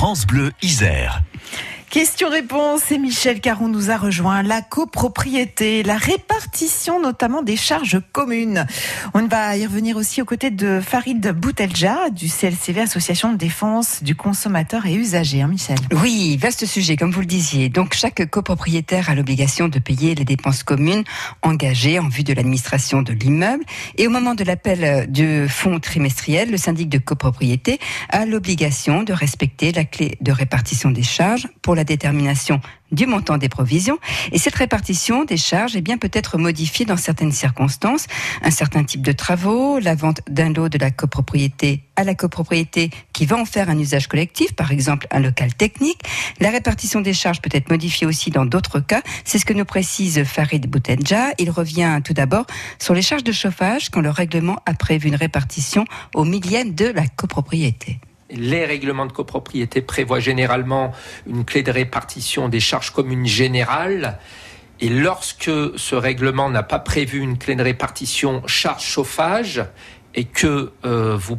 France Bleu Isère. Question-réponse et Michel Caron nous a rejoint. La copropriété, la répartition notamment des charges communes. On va y revenir aussi aux côtés de Farid Boutelja du CLCV, Association de défense du consommateur et usager. Hein, Michel Oui, vaste sujet, comme vous le disiez. Donc chaque copropriétaire a l'obligation de payer les dépenses communes engagées en vue de l'administration de l'immeuble. Et au moment de l'appel du fonds trimestriel, le syndic de copropriété a l'obligation de respecter la clé de répartition des charges pour la détermination du montant des provisions. Et cette répartition des charges est bien peut être modifiée dans certaines circonstances. Un certain type de travaux, la vente d'un lot de la copropriété à la copropriété qui va en faire un usage collectif, par exemple un local technique. La répartition des charges peut être modifiée aussi dans d'autres cas. C'est ce que nous précise Farid Boutenja. Il revient tout d'abord sur les charges de chauffage quand le règlement a prévu une répartition au millième de la copropriété. Les règlements de copropriété prévoient généralement une clé de répartition des charges communes générales. Et lorsque ce règlement n'a pas prévu une clé de répartition charge chauffage et que euh, vous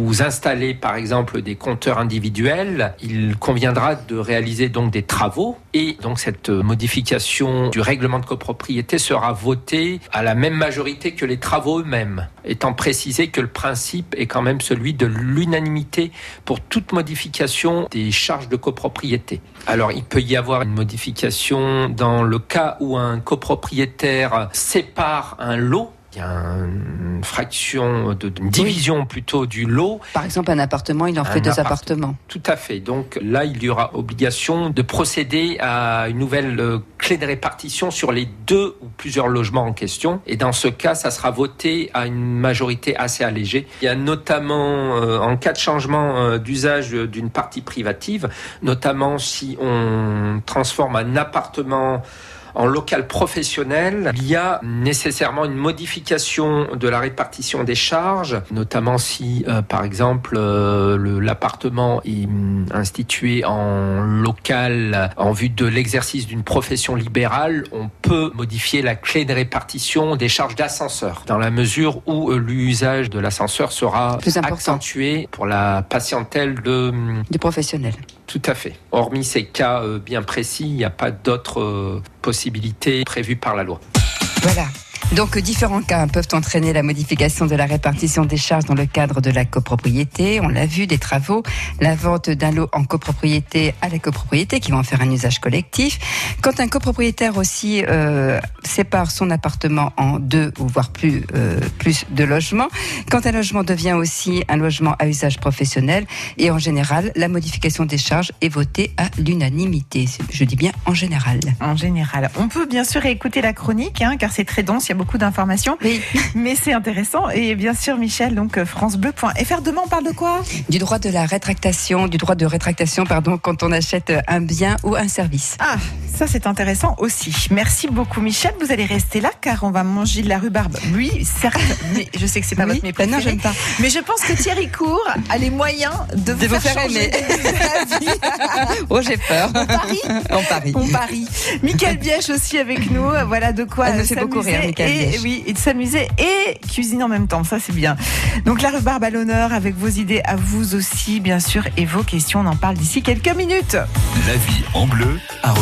vous installez par exemple des compteurs individuels, il conviendra de réaliser donc des travaux et donc cette modification du règlement de copropriété sera votée à la même majorité que les travaux eux-mêmes, étant précisé que le principe est quand même celui de l'unanimité pour toute modification des charges de copropriété. Alors il peut y avoir une modification dans le cas où un copropriétaire sépare un lot il y a une fraction, de, une division plutôt du lot. Par exemple, un appartement, il en fait deux appartements. Tout à fait. Donc là, il y aura obligation de procéder à une nouvelle euh, clé de répartition sur les deux ou plusieurs logements en question. Et dans ce cas, ça sera voté à une majorité assez allégée. Il y a notamment, euh, en cas de changement euh, d'usage d'une partie privative, notamment si on transforme un appartement en local professionnel, il y a nécessairement une modification de la répartition des charges, notamment si, euh, par exemple, euh, l'appartement est mm, institué en local en vue de l'exercice d'une profession libérale, on peut modifier la clé de répartition des charges d'ascenseur, dans la mesure où euh, l'usage de l'ascenseur sera accentué pour la patientèle de... Mm, du professionnel. Tout à fait. Hormis ces cas bien précis, il n'y a pas d'autres possibilités prévues par la loi. Voilà. Donc différents cas peuvent entraîner la modification de la répartition des charges dans le cadre de la copropriété. On l'a vu, des travaux, la vente d'un lot en copropriété à la copropriété qui va en faire un usage collectif. Quand un copropriétaire aussi euh, sépare son appartement en deux ou voire plus euh, plus de logements, quand un logement devient aussi un logement à usage professionnel et en général, la modification des charges est votée à l'unanimité. Je dis bien en général. En général, on peut bien sûr écouter la chronique, hein, car c'est très dense beaucoup d'informations. Mais c'est intéressant. Et bien sûr, Michel, donc euh, francebleu.fr. Demain, on parle de quoi? Du droit de la rétractation, du droit de rétractation, pardon, quand on achète un bien ou un service. Ah, ça c'est intéressant aussi. Merci beaucoup, Michel. Vous allez rester là car on va manger de la rhubarbe. Oui, certes, mais je sais que c'est pas votre mets Non, j'aime pas. Mais je pense que Thierry Court a les moyens de vous, faire, aimer. oh, j'ai peur. On parie. On parie. On parie. Michael Bièche aussi avec nous. Voilà de quoi. Me fait beaucoup rire, et, oui, et de s'amuser et cuisiner en même temps. Ça, c'est bien. Donc, la rhubarbe à l'honneur avec vos idées à vous aussi, bien sûr, et vos questions. On en parle d'ici quelques minutes. La vie en bleu à